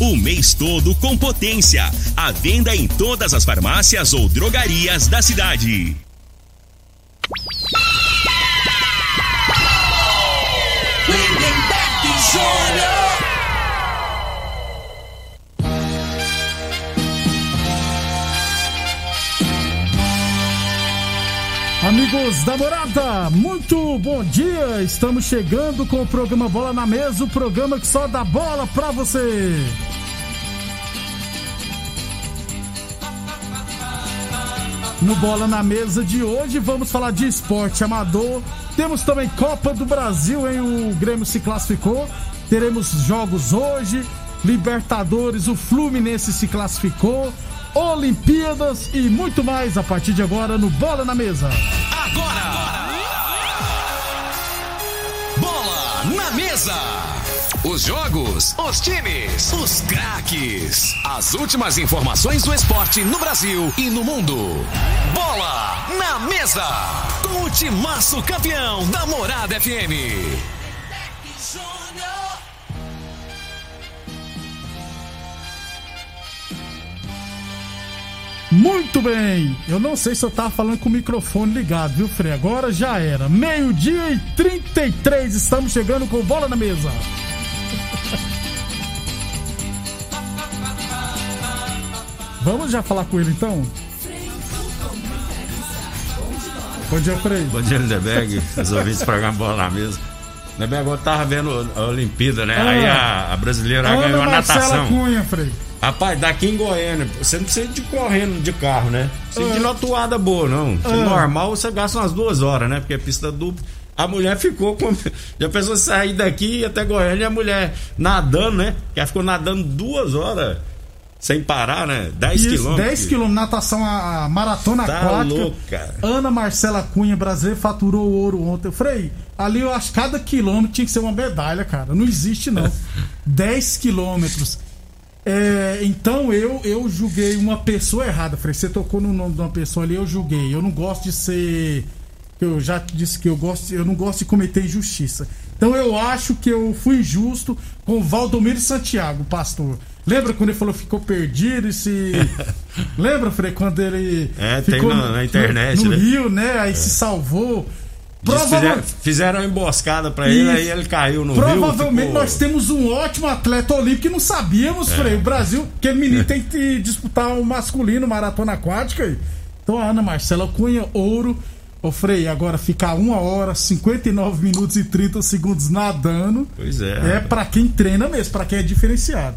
o mês todo com potência. A venda em todas as farmácias ou drogarias da cidade. Amigos da morada, muito bom dia! Estamos chegando com o programa Bola na Mesa o programa que só dá bola pra você. No Bola na Mesa de hoje vamos falar de esporte amador. Temos também Copa do Brasil, em o Grêmio se classificou. Teremos jogos hoje, Libertadores, o Fluminense se classificou. Olimpíadas e muito mais a partir de agora no Bola na Mesa. Agora. Bola na mesa. Os jogos, os times, os craques. As últimas informações do esporte no Brasil e no mundo. Bola na mesa. Com o timaço campeão da Morada FM. Muito bem, eu não sei se eu tava falando com o microfone ligado, viu, Frei? Agora já era. Meio-dia e 33, estamos chegando com bola na mesa. Vamos já falar com ele então? Bom dia, Frei. Bom dia, Lindeberg. Os ouvintes do programa Bola na Mesa. Lindeberg, agora tava vendo a Olimpíada, né? Ah. Aí a, a brasileira Ana ganhou a Marcela natação. Cunha, Frei. Rapaz, daqui em Goiânia, você não precisa de correndo de carro, né? Você Ah. de notuada boa, não. Se Ah. normal, você gasta umas duas horas, né? Porque é pista dupla. A mulher ficou com. Já pensou sair daqui e até Goiânia e a mulher nadando, né? Ela ficou nadando duas horas sem parar, né? 10 Isso, quilômetros. 10 quilômetros, natação, a maratona Tá aquática. louco, cara. Ana Marcela Cunha, brasileira, faturou ouro ontem. Frei, ali eu acho que cada quilômetro tinha que ser uma medalha, cara. Não existe, não. 10 quilômetros. É, então eu eu julguei uma pessoa errada, Frei. Você tocou no nome de uma pessoa ali, eu julguei. Eu não gosto de ser. Eu já disse que eu gosto, eu não gosto de cometer injustiça. Então eu acho que eu fui injusto com o Valdomiro Santiago, pastor. Lembra quando ele falou que ficou perdido e se. Lembra, Frei, quando ele. É, tem ficou na- no- na internet, No, né? Rio, né? Aí se salvou. Que Fizeram, Provavelmente, fizeram uma emboscada pra ele, aí ele caiu no rio. provavelmente ficou- nós temos um ótimo atleta olímpico que não sabíamos, É. Frei. O Brasil, aquele menino tem que disputar o masculino, maratona aquática. Então a Ana Marcela Cunha, ouro. Ô Frei, agora ficar 1 hora, 59 minutos e 30 segundos nadando. Pois é. É rapaz. pra quem treina mesmo, pra quem é diferenciado.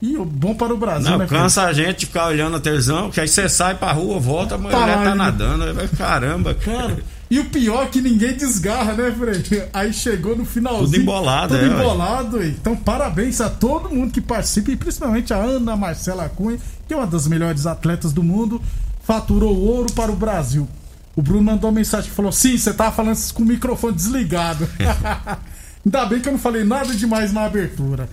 E bom para o Brasil, Não, né, cansa a gente ficar olhando a televisão, que aí você sai pra rua, volta, a mulher Tá lá tá ainda. nadando. aí Caramba, Cara, e o pior é que ninguém desgarra, né, Frei? Aí chegou no finalzinho. Tudo embolado, Tudo é, embolado. ué. Então, parabéns a todo mundo que participa, e principalmente a Ana Marcela Cunha, que é uma das melhores atletas do mundo, faturou ouro para o Brasil. O Bruno mandou uma mensagem que falou: sim, você tava falando com o microfone desligado. Ainda bem que eu não falei nada demais na abertura.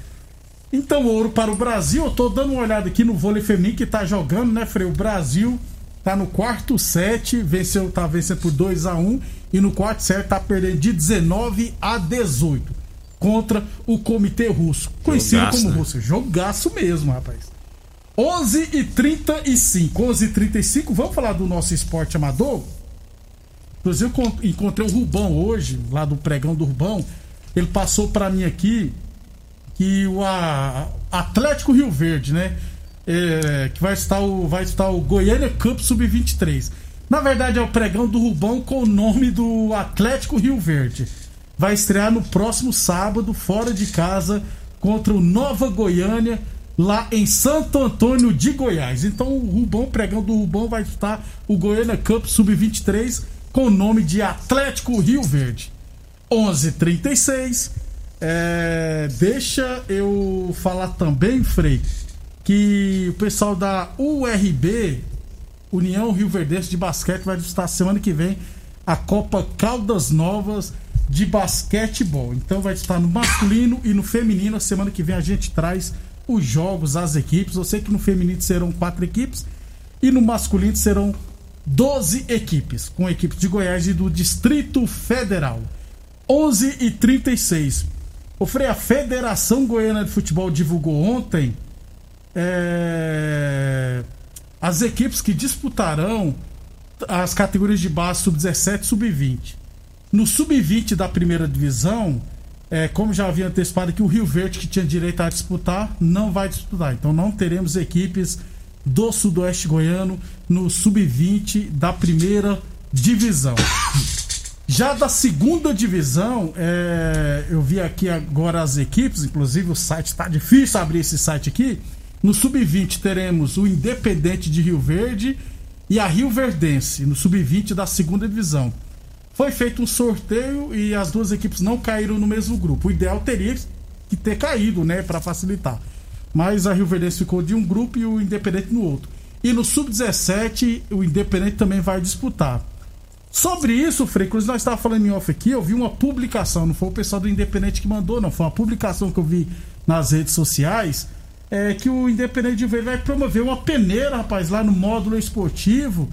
Então, ouro para o Brasil. Eu tô dando uma olhada aqui no vôlei feminino que tá jogando, né, Frei? O Brasil tá no quarto set, venceu, tá vencendo por 2 a 1 e no quarto set tá perdendo de 19 a 18 contra o Comitê Russo, conhecido Jogaço, como né? Rússia. Jogaço mesmo, rapaz. 11 e 35, 11 e 35. Vamos falar do nosso esporte amador? Inclusive, eu con- encontrei o Rubão hoje, lá do pregão do Rubão. Ele passou pra mim aqui que o Atlético Rio Verde, né? É, que vai estar o vai estar o Goiânia Cup Sub-23. Na verdade é o pregão do Rubão com o nome do Atlético Rio Verde. Vai estrear no próximo sábado fora de casa contra o Nova Goiânia lá em Santo Antônio de Goiás. Então o Rubão, pregão do Rubão vai estar o Goiânia Cup Sub-23 com o nome de Atlético Rio Verde. 11:36 é, deixa eu falar também, Frei, que o pessoal da URB, União Rio Verdense de Basquete, vai disputar semana que vem a Copa Caldas Novas de basquetebol. Então vai estar no masculino e no feminino. A semana que vem a gente traz os jogos, as equipes. Eu sei que no feminino serão quatro equipes e no masculino serão 12 equipes, com equipes de Goiás e do Distrito Federal. 11 e 36. O Frei, a Federação Goiana de Futebol divulgou ontem é, as equipes que disputarão as categorias de base sub-17 e sub-20. No sub-20 da primeira divisão, é, como já havia antecipado que o Rio Verde, que tinha direito a disputar, não vai disputar. Então não teremos equipes do Sudoeste Goiano no sub-20 da primeira divisão. Já da segunda divisão, é, eu vi aqui agora as equipes, inclusive o site está difícil abrir esse site aqui. No sub-20 teremos o Independente de Rio Verde e a Rio Verdense, no sub-20 da segunda divisão. Foi feito um sorteio e as duas equipes não caíram no mesmo grupo. O ideal teria que ter caído, né, para facilitar. Mas a Rio Verdense ficou de um grupo e o Independente no outro. E no sub-17, o Independente também vai disputar. Sobre isso, Frei Cruz, nós estávamos falando em off aqui, eu vi uma publicação, não foi o pessoal do Independente que mandou, não, foi uma publicação que eu vi nas redes sociais, é que o Independente de Verde vai promover uma peneira, rapaz, lá no módulo esportivo,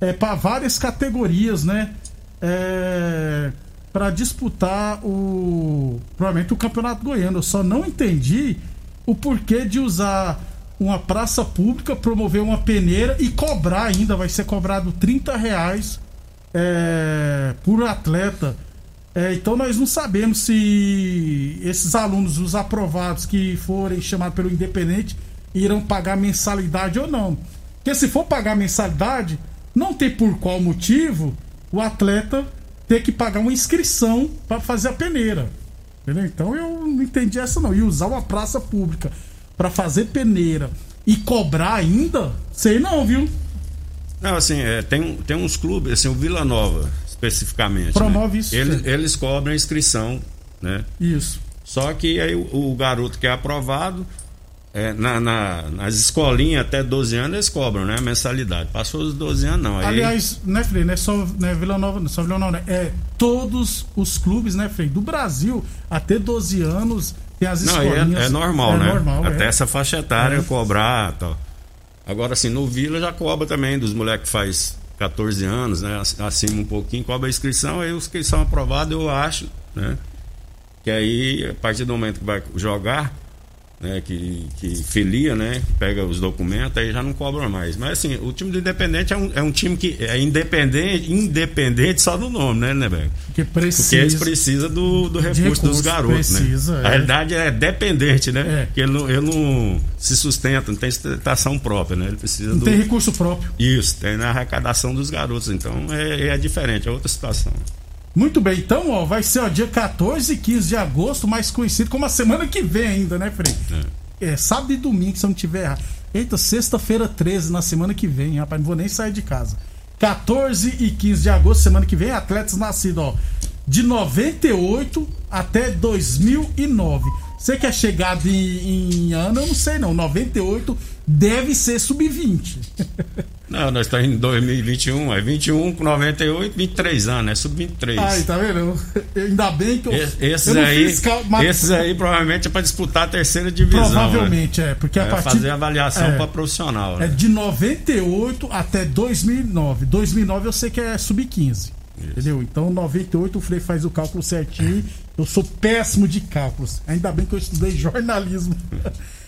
é, para várias categorias, né? é, para disputar o provavelmente o campeonato goiano. Eu só não entendi o porquê de usar uma praça pública, promover uma peneira e cobrar ainda, vai ser cobrado 30 reais é, por atleta. É, então nós não sabemos se esses alunos, os aprovados que forem chamados pelo Independente, irão pagar mensalidade ou não. Porque se for pagar mensalidade, não tem por qual motivo o atleta ter que pagar uma inscrição para fazer a peneira. Entendeu? Então eu não entendi essa não. E usar uma praça pública para fazer peneira e cobrar ainda, sei não, viu? Não, assim, é, tem, tem uns clubes, assim, o Vila Nova, especificamente. Né? Promove né? isso. Eles, eles cobram a inscrição, né? Isso. Só que aí o, o garoto que é aprovado, é, na, na, nas escolinhas até 12 anos eles cobram, né? Mensalidade. Passou os 12 anos, não. Aí... Aliás, né, Frei? Não é só né, Vila Nova, não, só Vila Nova, né? É todos os clubes, né, Frei? Do Brasil, até 12 anos, tem as não, é, escolinhas. É, é normal, é né? Normal, até é. essa faixa etária é. cobrar tal. Agora, assim, no Vila já cobra também, dos moleques que faz 14 anos, né? Acima um pouquinho, cobra a inscrição, aí os que são aprovados, eu acho, né? Que aí, a partir do momento que vai jogar né, que, que filia, né, pega os documentos, aí já não cobra mais. Mas assim, o time do Independente é um, é um time que é independente, independente só do nome, né, Neberg? Que precisa, Porque eles precisam do, do recurso, recurso dos garotos, né? precisa, né? É. A realidade é dependente, né? É. Porque ele não, ele não se sustenta, não tem sustentação própria, né? Ele precisa não do... tem recurso próprio. Isso, tem na arrecadação dos garotos. Então é, é diferente, é outra situação. Muito bem, então, ó, vai ser ó, dia 14 e 15 de agosto, mais conhecido como a semana que vem ainda, né, Frei? É. é sábado e domingo, se eu não tiver errado. Eita, sexta-feira 13, na semana que vem, rapaz, não vou nem sair de casa. 14 e 15 de agosto, semana que vem, atletas nascidos, ó, de 98 até 2009. Você que é chegado em, em ano, eu não sei não. 98 deve ser sub-20. Não, nós estamos em 2021, é 21 com 98, 23 anos, é sub-23. Ai, tá vendo? Ainda bem que eu. Esses, eu aí, fiz cal... esses aí provavelmente é para disputar a terceira divisão. Provavelmente, né? é. Porque a é partir. Fazer avaliação é, para profissional. Né? É de 98 até 2009. 2009 eu sei que é sub-15. Entendeu? Então, 98 o Frei faz o cálculo certinho. Eu sou péssimo de cálculos. Ainda bem que eu estudei jornalismo.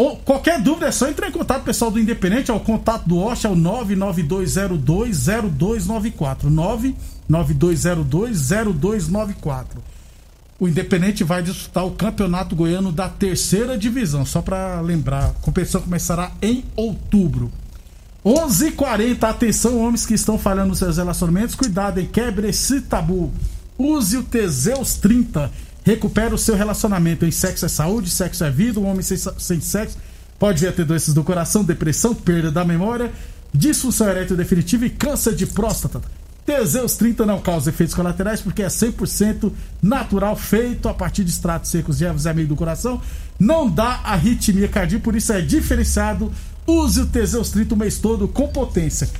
Ou, qualquer dúvida é só entrar em contato pessoal do Independente, é o contato do Osh é o 992020294. 992020294. O Independente vai disputar o Campeonato Goiano da Terceira Divisão, só para lembrar, a competição começará em outubro. 11:40 atenção homens que estão falhando nos seus relacionamentos, cuidado e quebre esse tabu. Use o Teseus 30 Recupera o seu relacionamento em sexo é saúde, sexo é vida. Um homem sem, sem sexo pode vir a ter doenças do coração, depressão, perda da memória, disfunção erétil definitiva e câncer de próstata. Teseus 30 não causa efeitos colaterais porque é 100% natural, feito a partir de extratos secos de ervas amigo do coração. Não dá arritmia cardíaca, por isso é diferenciado. Use o Teseus 30 o mês todo com potência.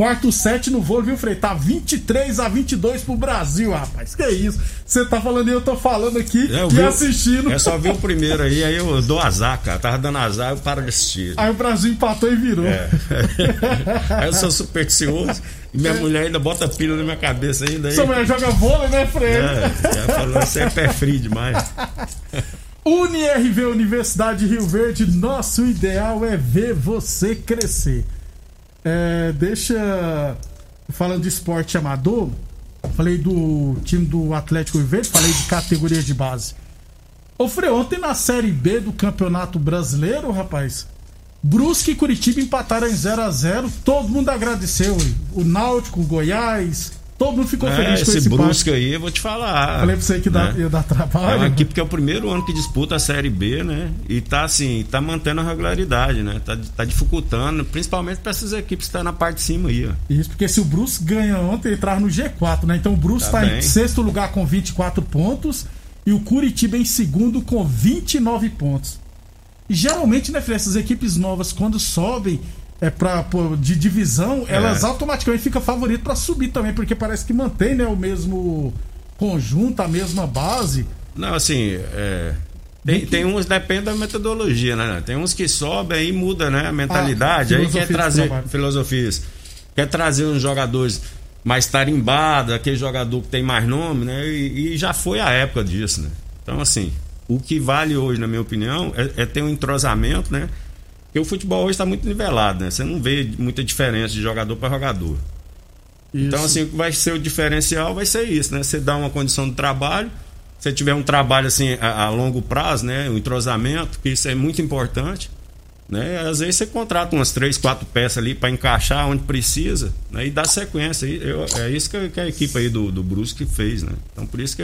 Quarto set no vôlei, viu, Frei? Tá 23 a 22 pro Brasil, rapaz. Que isso? Você tá falando e eu tô falando aqui É, eu e vi assistindo. É só ver o primeiro aí, aí eu dou azar, cara. Tava dando azar, eu paro de assistir. Aí o Brasil empatou e virou. É. aí eu sou supersticioso e minha mulher ainda bota pilha na minha cabeça ainda. Aí, Sua mulher joga vôlei, né, Frei? é, ela falou, você é pé frio demais. UniRV Universidade de Rio Verde, nosso ideal é ver você crescer. É, deixa. Falando de esporte amador, falei do time do Atlético Verde, falei de categorias de base. Ô Frei, ontem na Série B do Campeonato Brasileiro, rapaz, Brusque e Curitiba empataram em 0 a 0 Todo mundo agradeceu. hein? O Náutico, o Goiás, todo mundo ficou É, feliz com esse esse Brusque aí, eu vou te falar. Falei pra você que dá, né? ia dar É trabalho. uma equipe que é o primeiro ano que disputa a Série B, né? E tá assim, tá mantendo a regularidade, né? Tá, tá dificultando, principalmente para essas equipes que estão na parte de cima aí, ó. Isso, porque se o Bruce ganha ontem, entrar no G4, né? Então o Bruce Tá tá, em sexto lugar com 24 pontos e o Curitiba em segundo com 29 pontos. E geralmente, né, Fred, essas equipes novas, quando sobem é pra, pô, de divisão, É. elas automaticamente ficam favoritas pra subir também, porque parece que mantém né, o mesmo conjunto, a mesma base. Não, assim, é, tem, tem uns, depende da metodologia, né? Tem uns que sobem aí muda, né? A mentalidade, Ah, aí quer trazer filosofias. Quer trazer uns jogadores mais tarimbados, aquele jogador que tem mais nome, né? E, e já foi a época disso, né? Então, assim, o que vale hoje, na minha opinião, é, é ter um entrosamento, né? Porque o futebol hoje está muito nivelado, né? Você não vê muita diferença de jogador para jogador. Então, Isso. assim, o que vai ser o diferencial vai ser isso, né? Você dá uma condição de trabalho, se tiver um trabalho assim a, a longo prazo, né? O entrosamento, que isso é muito importante, né? Às vezes você contrata umas três, quatro peças ali para encaixar onde precisa, né? E dá sequência. E eu- é isso que, a- que a equipe aí do, do Brusque fez, né? Então, por isso que,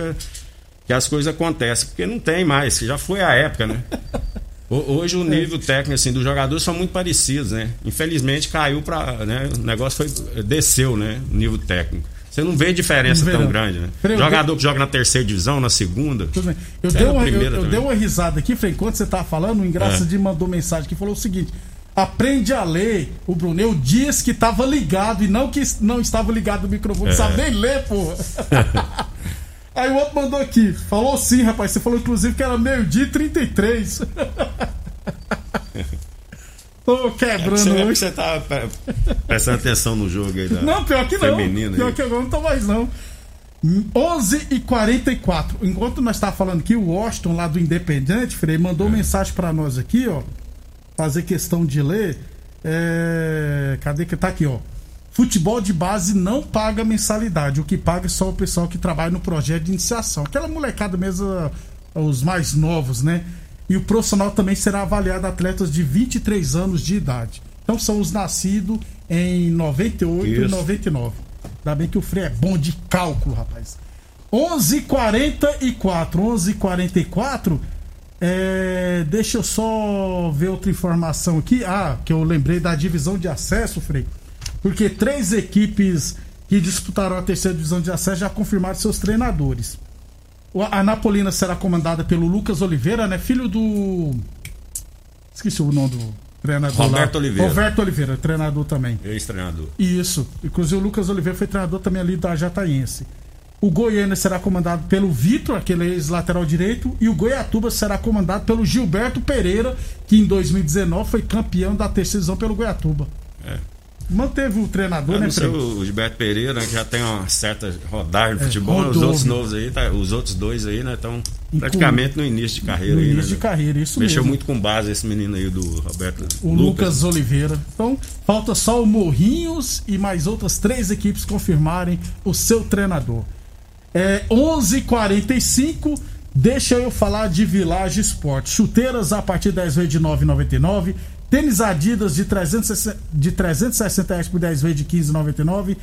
que as coisas acontecem, porque não tem mais, já foi a época, né? Ho- Hoje o nível técnico assim, dos jogadores são muito parecidos, né? Infelizmente caiu para, né? O negócio foi desceu, né? O nível técnico. Você não vê diferença Não vê, tão não. grande, né? Eu Jogador que joga na terceira divisão, na segunda. Tudo bem. Eu, dei uma, eu, eu dei uma risada aqui, Frei, enquanto você tava falando, o Engraça É. de mandou mensagem que falou o seguinte: aprende a ler. O Brunel disse que tava ligado e não que não estava ligado no microfone, É. sabe nem ler, porra. Aí o outro mandou aqui, falou sim, rapaz. Você falou inclusive que era meio-dia e 33. Tô quebrando Você, é porque hoje. você tá pre- prestando atenção no jogo aí da Não, pior que não. Pior aí. que agora não tô mais, não. 11 e 44 Enquanto nós tá falando aqui, o Washington lá do Independente, Frei, mandou mensagem pra nós aqui, ó. Fazer questão de ler. É... Cadê que tá aqui, ó? Futebol de base não paga mensalidade. O que paga é só o pessoal que trabalha no projeto de iniciação. Aquela molecada mesmo, os mais novos, né? E o profissional também será avaliado atletas de 23 anos de idade. Então são os nascidos em 98 e Isso. 99. Ainda bem que o Frei é bom de cálculo, rapaz. 11:44, 11:44. É, deixa eu só ver outra informação aqui. Ah, que eu lembrei da divisão de acesso, Frei. Porque três equipes que disputaram a terceira divisão de acesso já confirmaram seus treinadores. A Napolina será comandada pelo Lucas Oliveira, né? Filho do. Esqueci o nome do treinador. lá. Roberto Oliveira. Roberto Oliveira, treinador também. Ex-treinador. Isso. Inclusive o Lucas Oliveira foi treinador também ali da Jataiense. O Goiânia será comandado pelo Vitor, aquele ex-lateral direito, e o Goiatuba será comandado pelo Gilberto Pereira, que em 2019 foi campeão da terceira divisão pelo Goiatuba. É. Manteve o treinador, né, sei o Gilberto Pereira, né, que já tem uma certa rodagem no É, futebol. né? Os rodou, outros viu? novos aí, tá- os outros dois aí, né, estão praticamente no início de carreira No aí, início né? de carreira, isso Mexeu mesmo. muito com base esse menino aí do Roberto O Lucas. Oliveira. Então, falta só o Morrinhos e mais outras três equipes confirmarem o seu treinador. É 11:45. Deixa eu falar de Village Esporte. Chuteiras a partir de 10 vezes de 9,99. Tênis Adidas de 360, de 360 reais por 10 vezes de 15,99.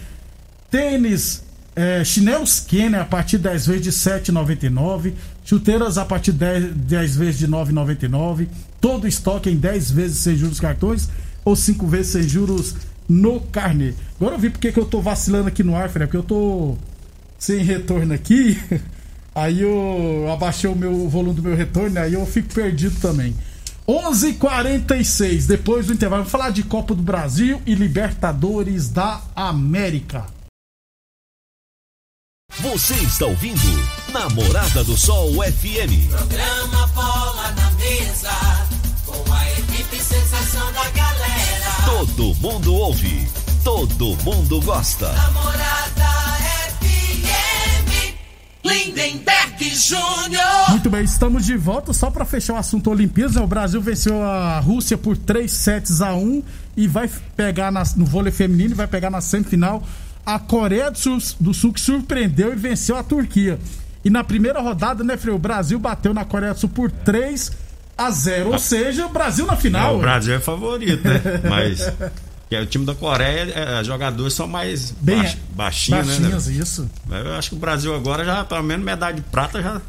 Tênis é, chinelos Kenner a partir de 10 vezes de 7,99. Chuteiras a partir de 10, 10 vezes de 9,99. Todo estoque em 10 vezes sem juros cartões ou 5 vezes sem juros no carnê. Agora eu vi porque que eu tô vacilando aqui no ar, Fred, porque eu tô sem retorno aqui. Aí eu abaixei o meu o volume do meu retorno, aí eu fico perdido também. 11:46 depois do intervalo, vamos falar de Copa do Brasil e Libertadores da América. Você está ouvindo Namorada do Sol FM. Programa Bola na Mesa, com a equipe sensação da galera. Todo mundo ouve, todo mundo gosta. Namorada Lindenberg Júnior. Muito bem, estamos de volta só para fechar o assunto Olimpíadas. O Brasil venceu a Rússia por 3 sets a 1 e vai pegar nas- no vôlei feminino, vai pegar na semifinal a Coreia do Sul, do Sul, que surpreendeu e venceu a Turquia. E na primeira rodada, né, Freio? O Brasil bateu na Coreia do Sul por 3 a 0. Ou seja, o Brasil na É, final. o Brasil é favorito, né? Mas que é, o time da Coreia, é, os jogadores são mais Bem baix- baixinhos, né? baixinhas, isso. Mas Eu acho que o Brasil agora já, pelo menos medalha de prata, já.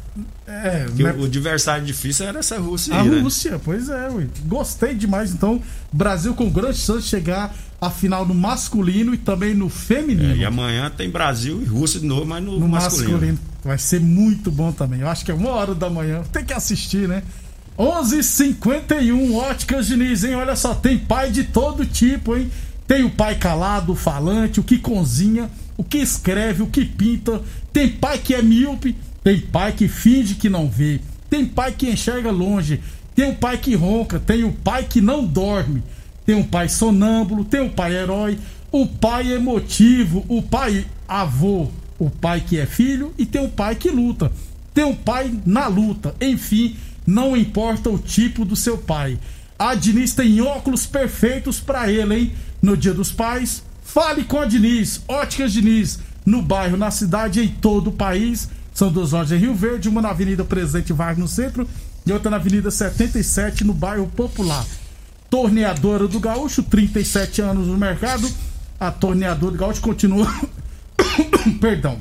É, né? o, o adversário difícil era essa Rússia A aí, né? Rússia, pois é, ui. gostei demais. Então, Brasil com grande chance de chegar à final no masculino e também no feminino. É, e amanhã tem Brasil e Rússia de novo, mas no, no masculino. masculino. Vai ser muito bom também. Eu acho que é uma hora da manhã. Tem que assistir, né? 11:51 Óticas Diniz, hein? Olha só, tem pai de todo tipo, hein? Tem o pai calado, o falante, o que cozinha, o que escreve, o que pinta. Tem pai que é míope, tem pai que finge que não vê. Tem pai que enxerga longe. Tem o pai que ronca, tem o pai que não dorme. Tem um pai sonâmbulo, tem o pai herói, o pai emotivo, o pai avô, o pai que é filho e tem o pai que luta. Tem um pai na luta. Enfim, não importa o tipo do seu pai. A Diniz tem óculos perfeitos pra ele, hein? No Dia dos Pais, fale com a Diniz, Óticas Diniz, no bairro, na cidade, em todo o país. São duas lojas em Rio Verde, uma na Avenida Presidente Vargas no centro e outra na Avenida 77 no bairro Popular. Torneadora do Gaúcho, 37 anos no mercado. A Torneadora do Gaúcho continua. Perdão.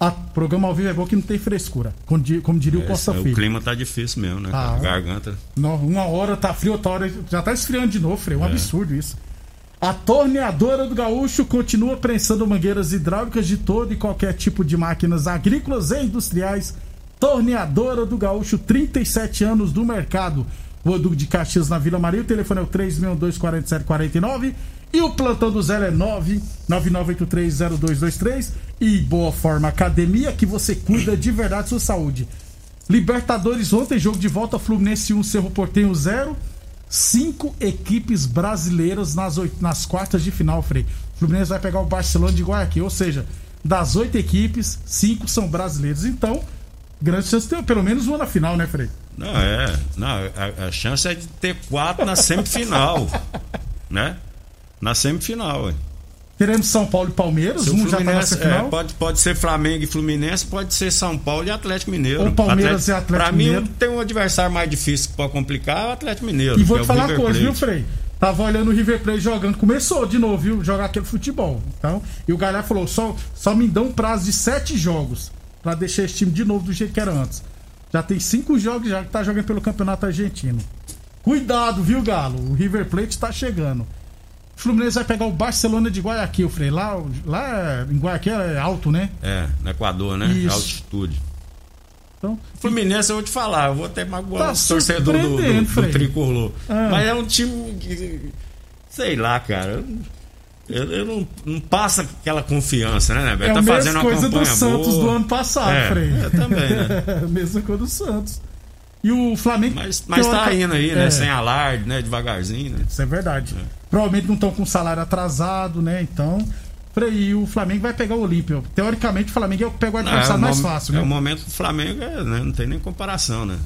A programa ao vivo é bom que não tem frescura. Como, como diria o Costa É, o Filho. clima tá difícil mesmo, né? Ah. A garganta. Não, uma hora tá frio, outra hora já tá esfriando de novo, Frei. É um absurdo isso. A torneadora do Gaúcho continua prensando mangueiras hidráulicas de todo e qualquer tipo de máquinas agrícolas e industriais. Torneadora do Gaúcho, 37 anos do mercado. O Duque de Caxias na Vila Maria. O telefone é o 362-4749. E o plantão do Zé é 999830223. E Boa Forma Academia, que você cuida de verdade da sua saúde. Libertadores ontem, jogo de volta, Fluminense 1, Cerro Portenho 0. Cinco equipes brasileiras nas, oit- nas quartas de final, Frei. Fluminense vai pegar o Barcelona de Guayaquil, ou seja, das oito equipes, cinco são brasileiros. Então, grande chance de ter pelo menos uma na final, né, Frei? Não, é. Não, a, a chance é de ter quatro na semifinal. né? Na semifinal, ué. Teremos São Paulo e Palmeiras, um já tá Fluminense, final. é, pode, pode ser Flamengo e Fluminense, pode ser São Paulo e Atlético Mineiro. Ou Palmeiras e Atlético pra Mineiro. mim, tem um adversário mais difícil pra complicar, é o Atlético Mineiro. E vou que te é falar coisa, viu. Frei? Tava olhando o River Plate jogando. Começou de novo, viu? Jogar aquele futebol. Então, e o Galhardo falou: só, só me dão um prazo de sete jogos pra deixar esse time de novo do jeito que era antes. Já tem cinco jogos já que tá jogando pelo Campeonato Argentino. Cuidado, viu, Galo? O River Plate tá chegando. O Fluminense vai pegar o Barcelona de Guayaquil, Frei. Lá, lá em Guayaquil é alto, né? É, no Equador, né? Isso. Altitude. Então, Fluminense, eu vou te falar, eu vou até magoar Tá os torcedores do, do, do tricolor. Ah. Mas é um time que. Sei lá, cara. Eu, eu não, não passa aquela confiança, né, Neber? é tá a fazendo mesma uma coisa do Santos boa. do ano passado, É, Frei. é, também, né? mesma coisa do Santos. E o Flamengo. Mas, mas tá indo aí, né? É. Sem alarde, né? Devagarzinho, né? Isso é verdade. Provavelmente não estão com salário atrasado, né? Então. E o Flamengo vai pegar o Olímpio. Teoricamente, o Flamengo é o que pega o Não, adversário o mais fácil, é né? o momento do Flamengo, é, né? não tem nem comparação, né?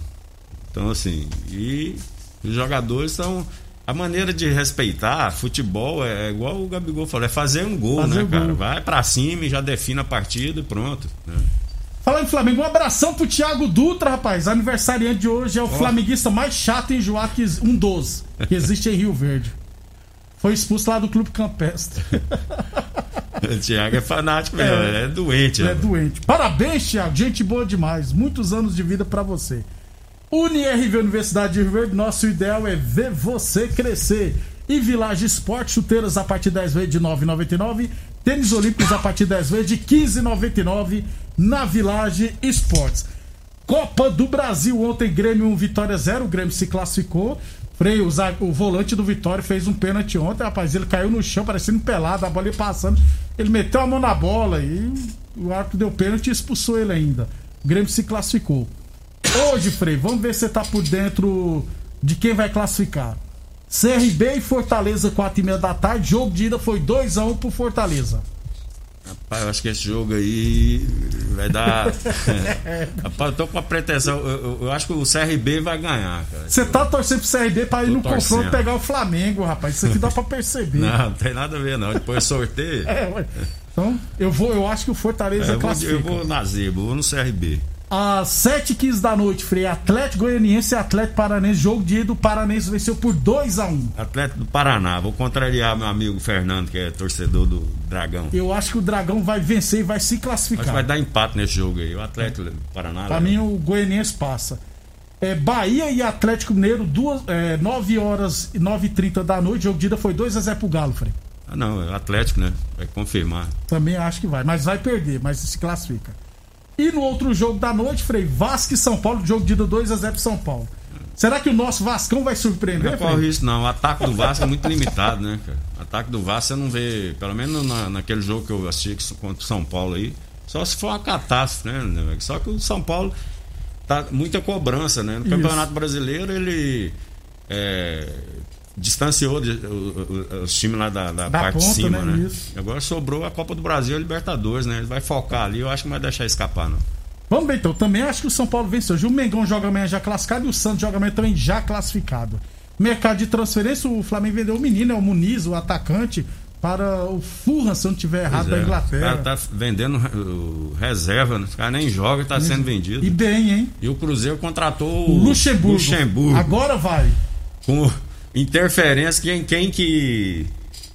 Então, assim, e os jogadores são. A maneira de respeitar futebol é igual o Gabigol falou, é fazer um gol, Fazer né, cara? gol. Vai pra cima e já define a partida e pronto. né? Falando em Flamengo, um abração pro Thiago Dutra, rapaz. Aniversariante de hoje é o flamenguista mais chato em que ex- um dos que existe em Rio Verde. Foi expulso lá do Clube Campestre. O Thiago é fanático mesmo, É. é doente. É né? doente. Parabéns, Thiago. Gente boa demais. Muitos anos de vida pra você. UniRV Universidade de Rio Verde, nosso ideal é ver você crescer. E Village Esporte, chuteiras a partir 10 vezes de 9,99. Tênis Olímpicos a partir 10 vezes de 15,99 na Village Esportes. Copa do Brasil, ontem Grêmio 1, Vitória 0, o Grêmio se classificou. Freio, o, volante do Vitória fez um pênalti ontem, rapaz. Ele caiu no chão, parecendo pelado, a bola ia passando. Ele meteu a mão na bola e o árbitro deu pênalti e expulsou ele ainda. O Grêmio se classificou. Hoje, Frei, vamos ver se você tá por dentro de quem vai classificar. CRB e Fortaleza, 4 e meia da tarde. Jogo de ida foi 2x1 pro Fortaleza. Rapaz, eu acho que esse jogo aí vai dar. Rapaz, eu tô com a pretensão. Eu, eu- eu acho que o CRB vai ganhar, cara. Você tá torcendo pro CRB pra ir no torcendo. confronto pegar o Flamengo, rapaz. Isso aqui dá pra perceber. Não, não tem nada a ver, não. Depois sorteio. É. Então, eu, vou, eu acho que o Fortaleza eu, vou, classifica. eu vou na Zebra, vou no CRB. Às 7h15 da noite, Frei, Atlético Goianiense e Atlético Paranense. Jogo de ida, o Paranense venceu por 2x1. Atlético do Paraná, vou contrariar meu amigo Fernando, que é torcedor do Dragão. Eu acho que o Dragão vai vencer e vai se Acho classificar. vai dar empate nesse jogo aí. O Atlético do Paraná. Pra leva. mim, o Goianiense passa. É, Bahia e Atlético Mineiro, duas, é, 9 horas e 9h30 da noite. Jogo de ida foi 2x0 pro Galo, Frei. Ah, não, é o Atlético, né? Vai confirmar. Também acho que vai, mas vai perder, mas se classifica. E no outro jogo da noite, Frei, Vasco e São Paulo, jogo de ida 2x0 pro São Paulo. Será que o nosso Vascão vai surpreender, Não corre isso, não. O ataque do Vasco é muito limitado, né, cara? O ataque do Vasco você não vê, pelo menos na, naquele jogo que eu assisti contra o São Paulo aí, só se for uma catástrofe, né? né? Só que o São Paulo tá muita cobrança, né? No Isso. Campeonato Brasileiro ele é, distanciou de- o- o- os times lá da, da Da parte de ponta, cima, né? né? Isso. Agora sobrou a Copa do Brasil e a Libertadores, né? Ele vai focar ali, eu acho que não vai deixar escapar, não. Vamos ver então. Também acho que o São Paulo venceu. O Mengão joga amanhã já classificado e o Santos joga amanhã também já classificado. Mercado de transferência, o Flamengo vendeu o menino, é o Muniz, o atacante, para o Fulham, se eu não tiver errado, Pois da é. O Inglaterra. cara tá vendendo reserva, né? Os caras nem jogam e tá sendo vendido. E bem, hein? E o Cruzeiro contratou O o Luxemburgo. Luxemburgo Agora vai. com interferência. Quem, quem que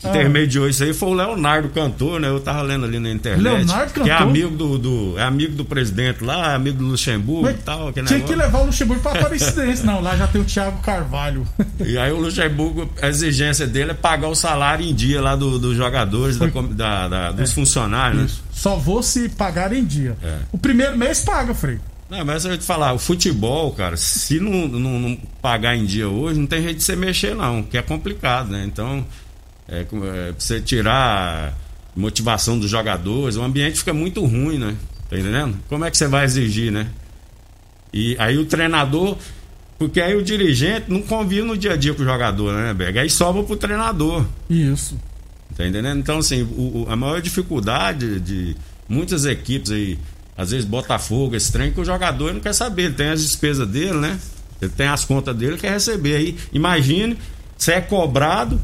Ah. intermediou isso aí foi o Leonardo Cantor, né? Eu tava lendo ali na internet. Leonardo Que é Cantor? amigo do, do- é amigo do presidente lá, é amigo do Luxemburgo Mas e tal. aquele Tinha que negócio. levar o Luxemburgo pra Aparecidense. Não, lá já tem o Thiago Carvalho. E aí o Luxemburgo, a exigência dele é pagar o salário em dia lá do- dos jogadores, da com- da- da- dos funcionários, né? Só vou se pagar em dia. É. O primeiro mês paga, Frei. Não, mas eu ia te falar, o futebol, cara, se não, não, não pagar em dia hoje, não tem jeito de você mexer, não, que é complicado, né? Então, é, é, pra você tirar motivação dos jogadores, o ambiente fica muito ruim, né? Tá entendendo? Como é que você vai exigir, né? E aí o treinador. Porque aí o dirigente não convive no dia a dia com o jogador, né, Berg? Aí sobra pro treinador. Isso. Tá entendendo? Então, assim, o- o- a maior dificuldade de muitas equipes aí, às vezes Botafogo, esse trem, que o jogador não quer saber, ele tem as despesas dele, né? Ele tem as contas dele, quer receber. Aí, imagine, você é cobrado,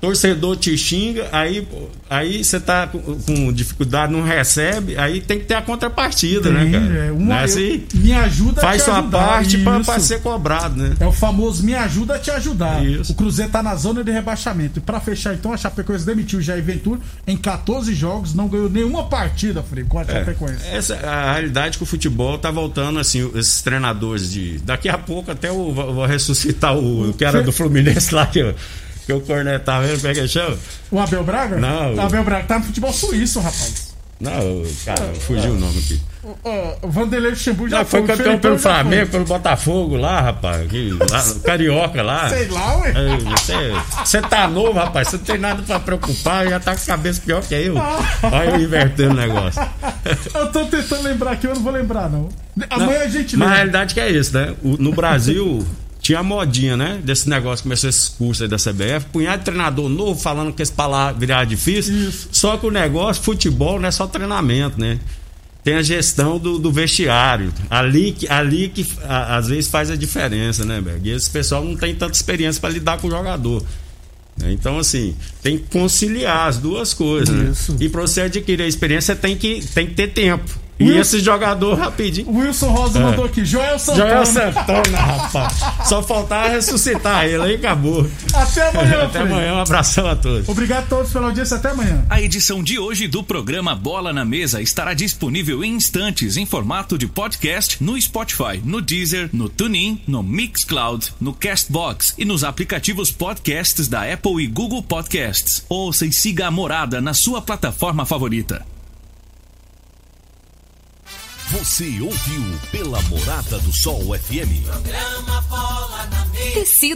torcedor te xinga, aí aí você tá com, com dificuldade, não recebe, aí tem que ter a contrapartida, né, cara? é, uma- Não é eu- assim? me ajuda a Faz te sua ajudar, parte pra ser cobrado, né? É o famoso me ajuda a te ajudar. Isso. O Cruzeiro tá na zona de rebaixamento. E pra fechar, então, a Chapecoense demitiu o Jair Ventura em 14 jogos, não ganhou nenhuma partida, Frei, com a Chapecoense. Essa é a realidade que o futebol tá voltando, assim, esses treinadores de. Daqui a pouco até eu vou vou ressuscitar o que era do Fluminense lá, que, eu- que eu cornetava ele, como é que chama? O Abel Braga? Não. O Abel Braga tá no futebol suíço, rapaz. Não, cara, fugiu o nome aqui. O, o Vanderlei Luxemburgo já Não, foi o campeão Felipão pelo foi. Flamengo, pelo Botafogo lá, rapaz. Que, lá, Carioca lá. Sei lá, ué. Ei, Você, tá novo, rapaz. Você não tem nada pra preocupar, já tá com a cabeça pior que eu. Olha eu invertendo o negócio. Eu tô tentando lembrar aqui, eu não vou lembrar, não. Amanhã a gente Mas a lembra. realidade que é isso, né? O- no Brasil tinha a modinha, né? Desse negócio, começou esses cursos aí da CBF, punhado de treinador novo falando que esse palavra virar difícil. Isso. Só que o negócio, futebol, não é só treinamento, né? Tem a gestão do, do vestiário. Ali que, ali que a- às vezes faz a diferença, né, Berg? E esse pessoal não tem tanta experiência para lidar com o jogador. né? Então, assim, tem que conciliar as duas coisas. né? E para você adquirir a experiência, tem que, tem que ter tempo. E Wilson- esse jogador rapidinho. O Wilson Rosa mandou aqui. Joel Santana. Joel Santana, rapaz. Só faltava ressuscitar ele aí acabou. Até amanhã, Até Frei. amanhã, um abração a todos. Obrigado a todos pela audiência. Até amanhã. A edição de hoje do programa Bola na Mesa estará disponível em instantes em formato de podcast no Spotify, no Deezer, no TuneIn, no Mixcloud, no Castbox e nos aplicativos podcasts da Apple e Google Podcasts. Ouça e siga a morada na sua plataforma favorita. Você ouviu pela Morada do Sol FM. Programa Bola na Mesa. Tecido